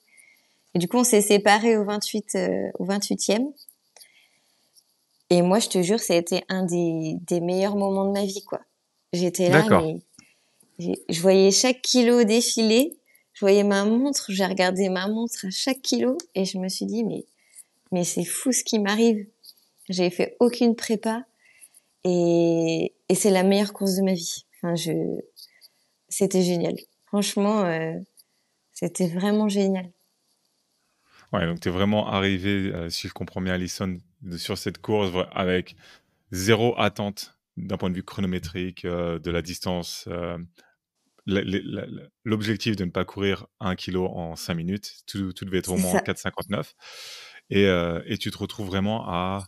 Et du coup, on s'est séparés au 28, euh, au 28e. Et moi, je te jure, ça a été un des, des meilleurs moments de ma vie, quoi. J'étais là, mais je voyais chaque kilo défiler je voyais ma montre, j'ai regardé ma montre à chaque kilo et je me suis dit mais mais c'est fou ce qui m'arrive. J'ai fait aucune prépa et, et c'est la meilleure course de ma vie. Enfin je c'était génial. Franchement euh, c'était vraiment génial. Ouais, donc tu es vraiment arrivé, euh, si je comprends bien, Alison, sur cette course avec zéro attente d'un point de vue chronométrique, euh, de la distance, l'objectif de ne pas courir un kilo en 5 minutes, tout, devait être au moins 4,59. Et, euh, et tu te retrouves vraiment à,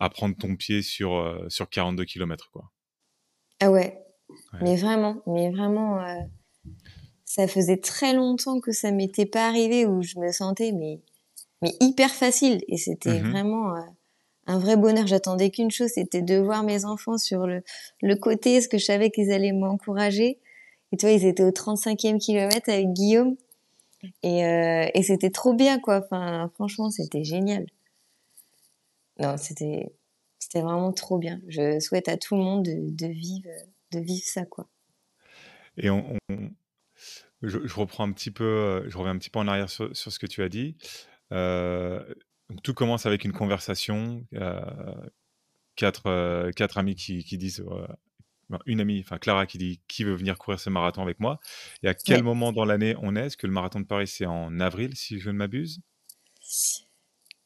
à prendre ton pied sur, euh, sur 42 km. Quoi. Ah ouais. mais vraiment, mais vraiment, euh, ça faisait très longtemps que ça m'était pas arrivé où je me sentais mais, mais hyper facile. Et c'était mmh vraiment un vrai bonheur. J'attendais qu'une chose, c'était de voir mes enfants sur le, le côté, ce que je savais qu'ils allaient m'encourager. Et toi, ils étaient au 35e kilomètre avec Guillaume. Et, et c'était trop bien, quoi. Enfin, franchement, c'était génial. Non, c'était c'était vraiment trop bien. Je souhaite à tout le monde de, de vivre de vivre ça, quoi. Et on, je, reprends un petit peu, euh, je reviens un petit peu en arrière sur, ce que tu as dit. Euh, tout commence avec une conversation, euh, quatre, quatre amis qui, qui disent, une amie, enfin Clara qui dit qui veut venir courir ce marathon avec moi. Et à quel moment dans l'année on est? Est-ce que le marathon de Paris c'est en avril si je ne m'abuse?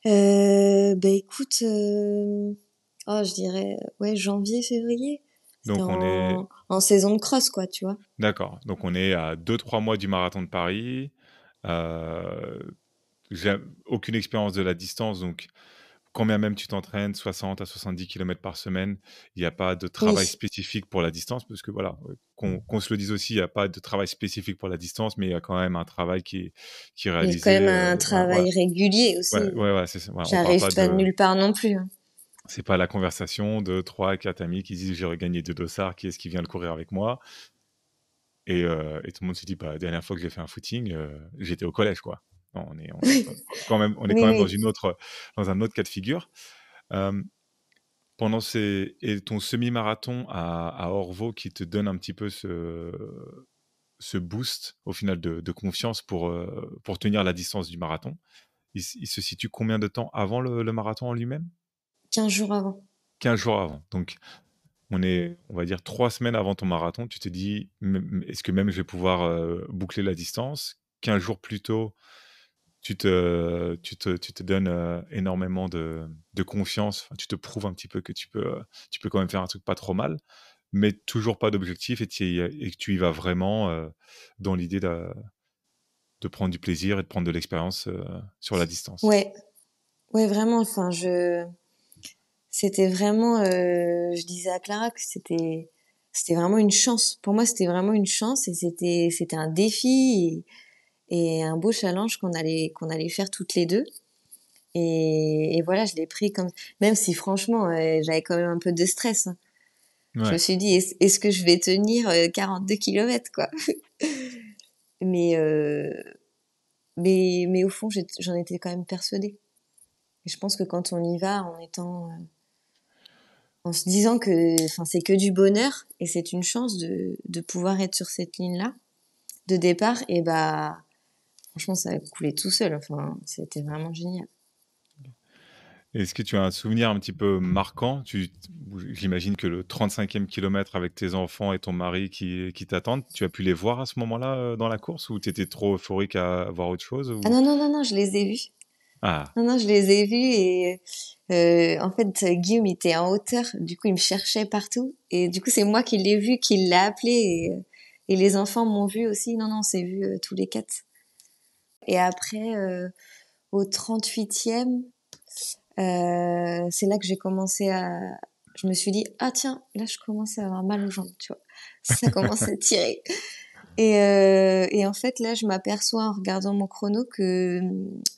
Ben écoute, oh, je dirais ouais janvier février. Donc on est en saison de cross, quoi, tu vois. D'accord. Donc on est à 2-3 mois du marathon de Paris. Euh, j'ai aucune expérience de la distance, donc combien même tu t'entraînes, 60 à 70 km par semaine, il n'y a pas de travail spécifique pour la distance, parce que voilà, qu'on se le dise aussi, il n'y a pas de travail spécifique pour la distance, mais il y a quand même un travail qui est, qui est réalisé. Il y a quand même un euh, travail régulier aussi. Ouais, ouais, ouais ça. J'arrive pas, de... nulle part non plus. Hein. C'est pas la conversation de trois, quatre amis qui disent j'ai gagné deux dossards, qui est-ce qui vient le courir avec moi? Et, euh, et, tout le monde se dit bah, la dernière fois que j'ai fait un footing, euh, j'étais au collège quoi. On est, quand même, on est quand même dans une autre, dans un autre cas de figure. Euh, pendant ces et ton semi-marathon à, à, Orvaux qui te donne un petit peu ce, ce boost au final de, de confiance pour, pour tenir la distance du marathon. Il, se situe combien de temps avant le, le marathon en lui-même? 15 jours avant. 15 jours avant. Donc, on est, on va dire, trois semaines avant ton marathon. Tu te dis, est-ce que même je vais pouvoir euh, boucler la distance? 15 jours plus tôt, tu te, tu te, tu te donnes énormément de, de confiance. tu te prouves un petit peu que tu peux, tu peux quand même faire un truc pas trop mal, mais toujours pas d'objectif et, et, que tu y vas vraiment dans l'idée de, de prendre du plaisir et de prendre de l'expérience sur la distance. Ouais, ouais, vraiment. Enfin, je c'était vraiment, je disais à Clara que c'était, c'était vraiment une chance. Pour moi, c'était vraiment une chance et c'était, c'était un défi et, un beau challenge qu'on allait, qu'on allait faire toutes les deux. Et, et voilà, je l'ai pris comme, même si franchement, euh, j'avais quand même un peu de stress. Hein. Je me suis dit, est-ce, que je vais tenir 42 euh, km, quoi? Mais, euh, mais, mais au fond, j'en étais quand même persuadée. Et je pense que quand on y va en étant en se disant que enfin c'est que du bonheur et c'est une chance de, de pouvoir être sur cette ligne là de départ et bah franchement ça a coulé tout seul enfin c'était vraiment génial est-ce que tu as un souvenir un petit peu marquant? J'imagine que le 35e kilomètre avec tes enfants et ton mari qui, qui t'attendent, tu as pu les voir à ce moment-là euh, dans la course ou tu étais trop euphorique à voir autre chose Ah non, non, non, non, je les ai vus. Ah. Non, non, je les ai vus et euh, en fait, Guillaume était en hauteur, du coup, il me cherchait partout. Et du coup, c'est moi qui l'ai vu, qui l'ai appelé. Et, et, les enfants m'ont vu aussi. Non, non, c'est vu euh, tous les quatre. Et après, euh, au 38e, euh, c'est là que j'ai commencé à... Je me suis dit, ah tiens, là, je commence à avoir mal aux jambes, tu vois. Ça commence à tirer. Et, euh, et, en fait, là, je m'aperçois en regardant mon chrono que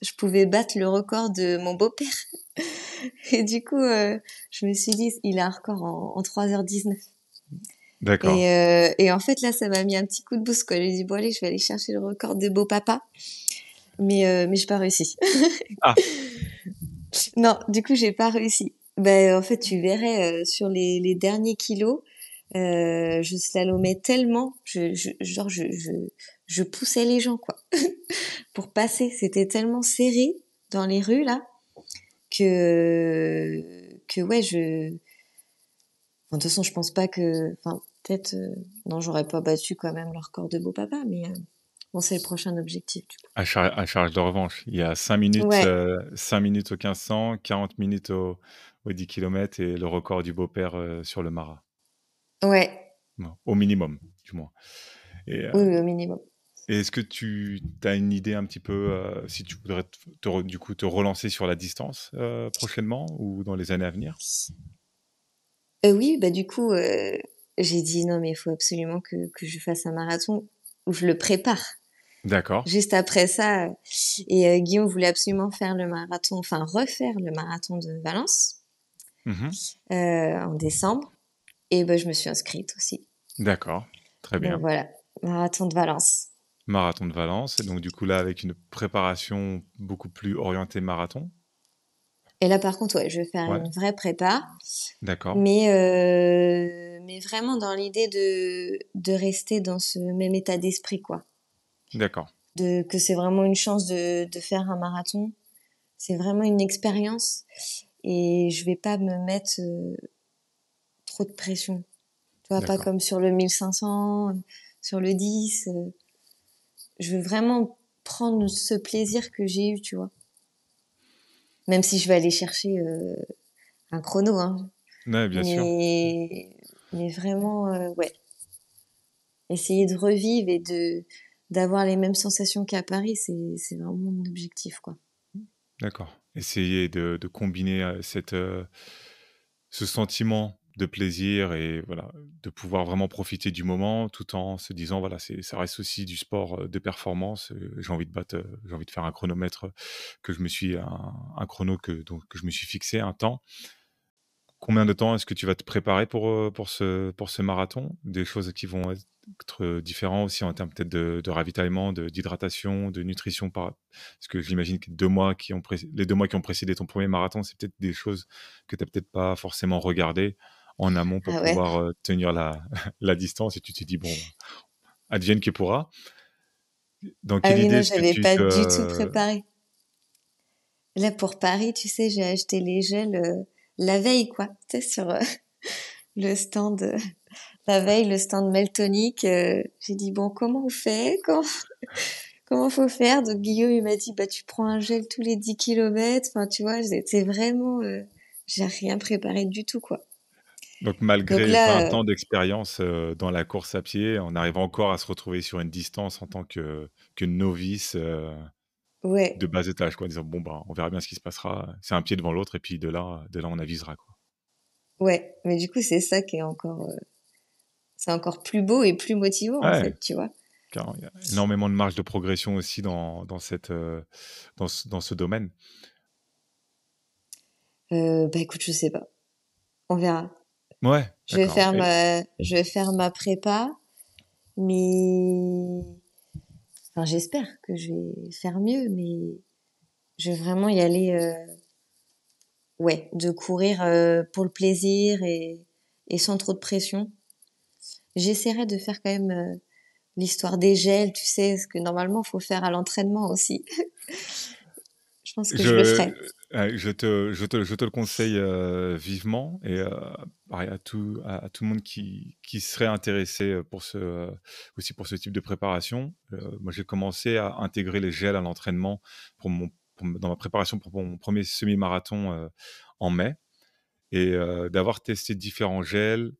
je pouvais battre le record de mon beau-père. Et du coup, euh, je me suis dit, il a un record en, en 3h19. D'accord. Et, euh, et, en fait, là, ça m'a mis un petit coup de boost. Quoi. J'ai dit, bon, allez, je vais aller chercher le record de beau-papa. Mais, euh, mais je pas réussi. ah. Non, du coup, j'ai pas réussi. Ben, en fait, tu verrais euh, sur les, les derniers kilos, euh, je slalomais tellement, je, je, genre je, je, je poussais les gens quoi, pour passer. C'était tellement serré dans les rues là que que ouais je. de toute façon, je pense pas que, enfin peut-être, euh, non, j'aurais pas battu quand même leur corps de beau papa, mais euh, bon, c'est le prochain objectif. Du coup. À, charge de revanche, il y a 5 minutes, 5 minutes au 1500, 40 minutes au, au 10 km et le record du beau-père sur le Marat. Ouais. au minimum, du moins. Et, oui, au minimum. Est-ce que tu as une idée un petit peu euh, si tu voudrais te, du coup te relancer sur la distance euh, prochainement ou dans les années à venir? Euh, Oui, bah du coup j'ai dit non mais il faut absolument que, que, je fasse un marathon où je le prépare. D'accord. Juste après ça, et Guillaume voulait absolument faire le marathon, enfin refaire le marathon de Valence mmh en décembre. Et ben, je me suis inscrite aussi. D'accord, très bien. voilà, marathon de Valence. Marathon de Valence. Et donc, du coup, là, avec une préparation beaucoup plus orientée marathon. Et là, par contre, ouais, je vais faire une vraie prépa. D'accord. Mais, euh, mais vraiment dans l'idée de, de rester dans ce même état d'esprit, quoi. D'accord. De, que c'est vraiment une chance de, de faire un marathon. C'est vraiment une expérience. Et je vais pas me mettre euh, trop de pression. Tu vois, pas comme sur le 1500, sur le 10. Euh. je veux vraiment prendre ce plaisir que j'ai eu, tu vois. Même si je vais aller chercher euh, un chrono. Hein. Ouais, bien mais, sûr. Mais vraiment, ouais. Essayer de revivre et de d'avoir les mêmes sensations qu'à Paris, c'est, vraiment mon objectif, quoi. D'accord. Essayer de, combiner euh, cette, ce sentiment de plaisir et voilà, de pouvoir vraiment profiter du moment tout en se disant voilà, ça reste aussi du sport de performance. J'ai envie de battre, j'ai envie de faire un chronomètre que je me suis, un, chrono que, donc, que je me suis fixé un temps. Combien de temps est-ce que tu vas te préparer pour, pour, ce, pour ce marathon? Des choses qui vont être différentes aussi en termes peut-être de, ravitaillement, d'hydratation, de, nutrition. Par... Parce que j'imagine que deux mois qui ont les deux mois qui ont précédé ton premier marathon, c'est peut-être des choses que tu n'as peut-être pas forcément regardées en amont pour ah pouvoir tenir la, la, distance et tu te dis, bon, advienne que pourra. Dans ah oui, idée j'avais pas du tout préparé. Là, pour Paris, tu sais, j'ai acheté les gels la veille, quoi. Tu sais, sur le stand, la veille, le stand Meltonic. j'ai dit, bon, comment on fait? Comment, comment faut faire? Donc, Guillaume, il m'a dit, bah, tu prends un gel tous les 10 km. Enfin, tu vois, c'est vraiment, j'ai rien préparé du tout, quoi. Donc malgré 20 euh ans d'expérience euh, dans la course à pied, on arrive encore à se retrouver sur une distance en tant que, que novice euh, de bas étage, quoi, en disant bon bah on verra bien ce qui se passera. C'est un pied devant l'autre et puis de là, de là on avisera quoi. Ouais, mais du coup c'est ça qui est encore, c'est encore plus beau et plus motivant en fait, tu vois. Car il y a énormément de marge de progression aussi dans, dans cette, dans, ce, dans ce domaine. bah écoute, je sais pas. On verra. Ouais. Je vais faire ma, je vais faire ma prépa, mais enfin, j'espère que je vais faire mieux, mais je vais vraiment y aller, euh... ouais, de courir euh, pour le plaisir et, et sans trop de pression. J'essaierai de faire quand même euh, l'histoire des gels, tu sais, ce que normalement faut faire à l'entraînement aussi. je pense que je, je le ferai. Je te, le conseille euh, vivement et euh, à, tout, le monde qui, serait intéressé euh, pour ce, aussi pour ce type de préparation. moi, j'ai commencé à intégrer les gels à l'entraînement dans ma préparation pour mon premier semi-marathon en mai. Et d'avoir testé différents gels,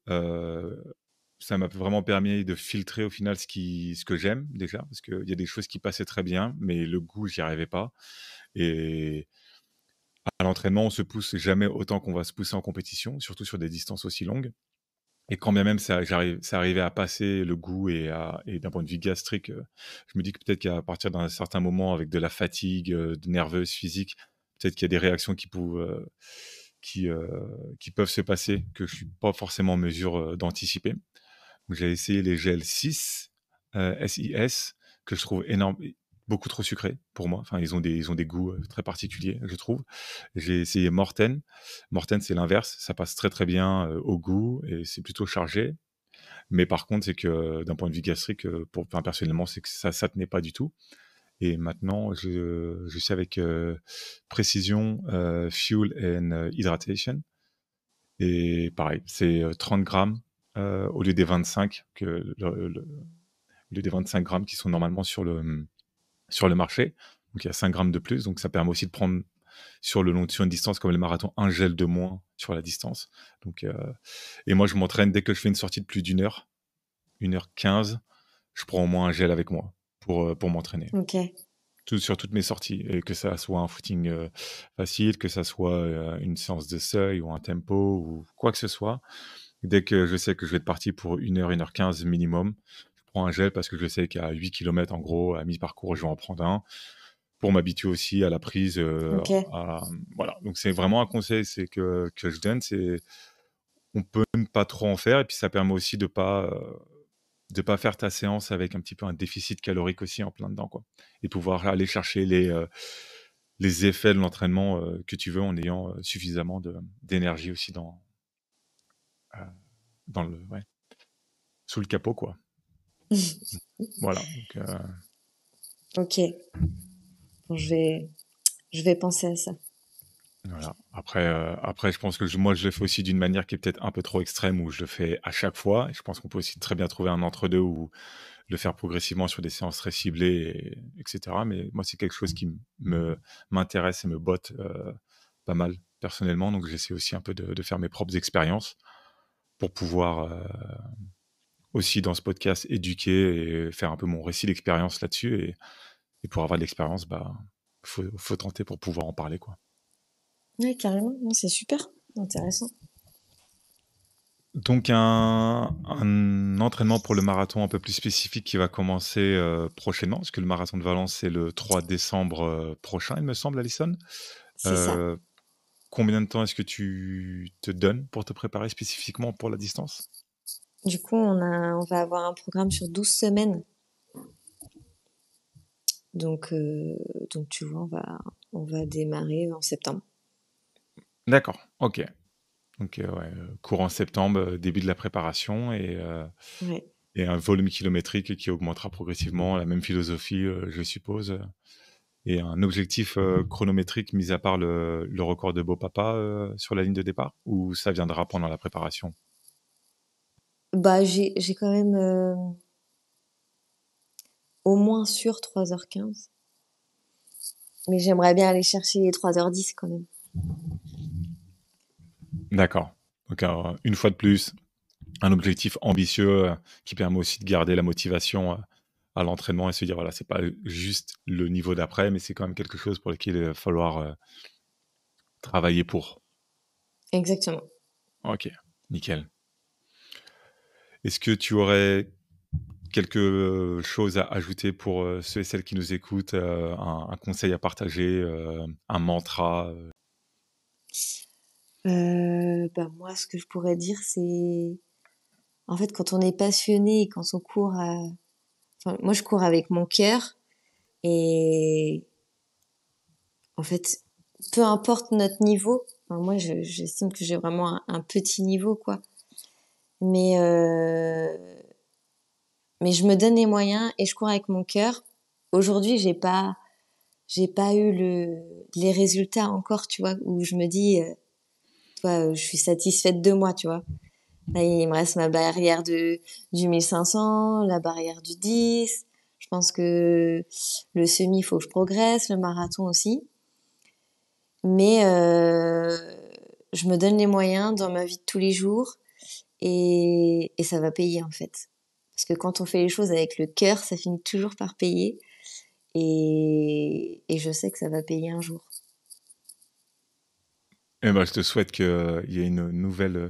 ça m'a vraiment permis de filtrer au final ce, que j'aime déjà, parce qu'il y a des choses qui passaient très bien, mais le goût, j'y arrivais pas. À l'entraînement, on se pousse jamais autant qu'on va se pousser en compétition, surtout sur des distances aussi longues. Et quand bien même ça, arrivait à passer le goût et, d'un point de vue gastrique, euh, je me dis que peut-être qu'à partir d'un certain moment, avec de la fatigue, euh, nerveuse, physique, peut-être qu'il y a des réactions qui, peuvent, euh, peuvent se passer que je suis pas forcément en mesure d'anticiper. J'ai essayé les gels 6, SIS, que je trouve énorme, beaucoup trop sucré pour moi. Enfin, ils ont des, ils ont des goûts très particuliers, je trouve. J'ai essayé Morten. Morten, c'est l'inverse. Ça passe très très bien au goût et c'est plutôt chargé. Mais par contre, c'est que d'un point de vue gastrique, pour, personnellement, c'est que ça ne tenait pas du tout. Et maintenant, je, je suis avec précision, fuel and hydratation. Et pareil, c'est 30 grammes au lieu des 25 que le, au lieu des 25 grammes qui sont normalement sur le, mmh, sur le marché. Donc il y a 5 grammes de plus. Donc ça permet aussi de prendre sur, le long, sur une distance comme le marathon un gel de moins sur la distance. Donc, euh, et moi, je m'entraîne dès que je fais une sortie de plus d'une heure, une heure quinze, je prends au moins un gel avec moi pour, euh, pour m'entraîner. Ok. Tout, sur toutes mes sorties. Et que ça soit un footing euh, facile, que ça soit une séance de seuil ou un tempo ou quoi que ce soit. Dès que je sais que je vais être parti pour une heure, une heure quinze minimum, prends un gel parce que je sais qu'à 8 km, en gros, à mi-parcours, je vais en prendre un pour m'habituer aussi à la prise. Euh, voilà. Donc, c'est vraiment un conseil c'est que, que je donne. C'est on peut ne pas trop en faire et puis ça permet aussi de pas, euh, de pas faire ta séance avec un petit peu un déficit calorique aussi en plein dedans, quoi. Et pouvoir aller chercher les, euh, les effets de l'entraînement que tu veux en ayant suffisamment d'énergie aussi dans, dans le, ouais, sous le capot, quoi. Voilà. ok. Bon, je vais, je vais penser à ça. Voilà. Après, euh, après, je pense que moi, je le fais aussi d'une manière qui est peut-être un peu trop extrême, où je le fais à chaque fois. Et je pense qu'on peut aussi très bien trouver un entre-deux ou le faire progressivement sur des séances très ciblées, etc. Mais moi, c'est quelque chose qui me m'intéresse et me botte euh, pas mal personnellement. Donc, j'essaie aussi un peu de, faire mes propres expériences pour pouvoir euh, aussi dans ce podcast éduquer et faire un peu mon récit d'expérience là-dessus. Et, et, pour avoir de l'expérience, bah, faut, faut tenter pour pouvoir en parler, quoi. Oui, carrément. C'est super intéressant. Donc un, entraînement pour le marathon un peu plus spécifique qui va commencer euh, prochainement, parce que le marathon de Valence c'est le 3 décembre euh, prochain, il me semble, Alison. Euh, combien de temps est-ce que tu te donnes pour te préparer spécifiquement pour la distance? Du coup, on, a, on va avoir un programme sur 12 semaines. Donc, donc tu vois, on va, on va démarrer en septembre. D'accord, OK. Donc, euh, ouais, euh, courant septembre, euh, début de la préparation et, et un volume kilométrique qui augmentera progressivement, la même philosophie, je suppose. Et un objectif chronométrique, mis à part le, le record de Beau Papa sur la ligne de départ, ou ça viendra pendant la préparation? Bah, j'ai j'ai quand même au moins sur 3h15. Mais j'aimerais bien aller chercher les 3h10 quand même. D'accord. Donc, une fois de plus, un objectif ambitieux euh, qui permet aussi de garder la motivation euh, à l'entraînement et se dire voilà, c'est pas juste le niveau d'après, mais c'est quand même quelque chose pour lequel il va falloir euh, travailler pour. Exactement. Ok, nickel. Est-ce que tu aurais quelque chose à ajouter pour ceux et celles qui nous écoutent, un, conseil à partager, un mantra euh, bah, moi, ce que je pourrais dire, c'est en fait quand on est passionné, quand on court, à... enfin, moi je cours avec mon cœur et en fait, peu importe notre niveau. Enfin, moi, j'estime que j'ai vraiment un, petit niveau, quoi. Mais euh... mais je me donne les moyens et je cours avec mon cœur. Aujourd'hui, j'ai pas j'ai pas eu le les résultats encore, tu vois, où je me dis euh, je suis satisfaite de moi, tu vois. il me reste ma barrière de, du 1500, la barrière du 10. Je pense que le semi, faut que je progresse, le marathon aussi. Mais euh, je me donne les moyens dans ma vie de tous les jours et, et ça va payer en fait. Parce que quand on fait les choses avec le cœur, ça finit toujours par payer. Et, et je sais que ça va payer un jour. Eh ben, je te souhaite qu'il y ait une nouvelle euh,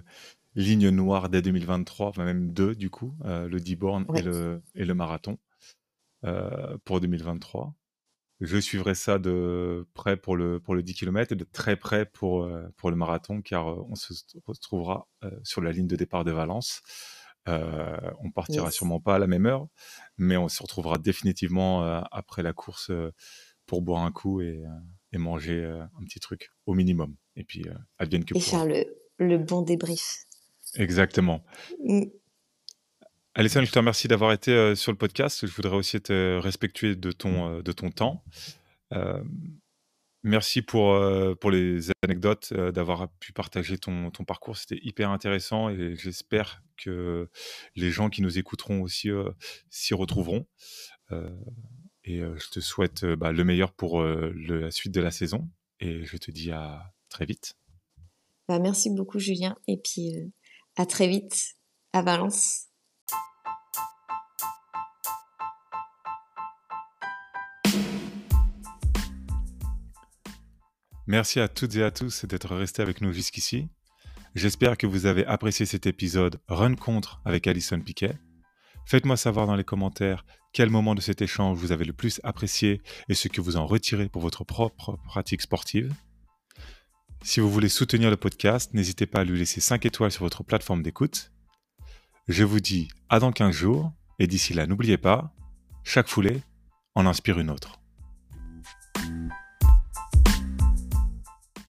ligne noire dès 2023, enfin même deux du coup, euh, le 10 bornes et, le, et le marathon euh, pour 2023. Je suivrai ça de près pour le, pour le 10 km et de très près pour, pour le marathon car on se retrouvera sur la ligne de départ de Valence. on partira sûrement pas à la même heure, mais on se retrouvera définitivement après la course pour boire un coup et, et manger un petit truc au minimum. Et puis, euh, advienne que Et faire le, le, bon débrief. Exactement. Mm. Alison, je te remercie d'avoir été euh, sur le podcast. Je voudrais aussi être respectueux de ton, euh, de ton temps. merci pour, pour les anecdotes, d'avoir pu partager ton, ton parcours. C'était hyper intéressant et j'espère que les gens qui nous écouteront aussi s'y retrouveront. et je te souhaite bah, le meilleur pour la suite de la saison. Et je te dis à très vite. Bah, merci beaucoup Julien et puis euh, à très vite à Valence. Merci à toutes et à tous d'être restés avec nous jusqu'ici. J'espère que vous avez apprécié cet épisode Run Contre avec Alison Piquet. Faites-moi savoir dans les commentaires quel moment de cet échange vous avez le plus apprécié et ce que vous en retirez pour votre propre pratique sportive. Si vous voulez soutenir le podcast, n'hésitez pas à lui laisser 5 étoiles sur votre plateforme d'écoute. Je vous dis à dans 15 jours Et d'ici là, n'oubliez pas, chaque foulée en inspire une autre.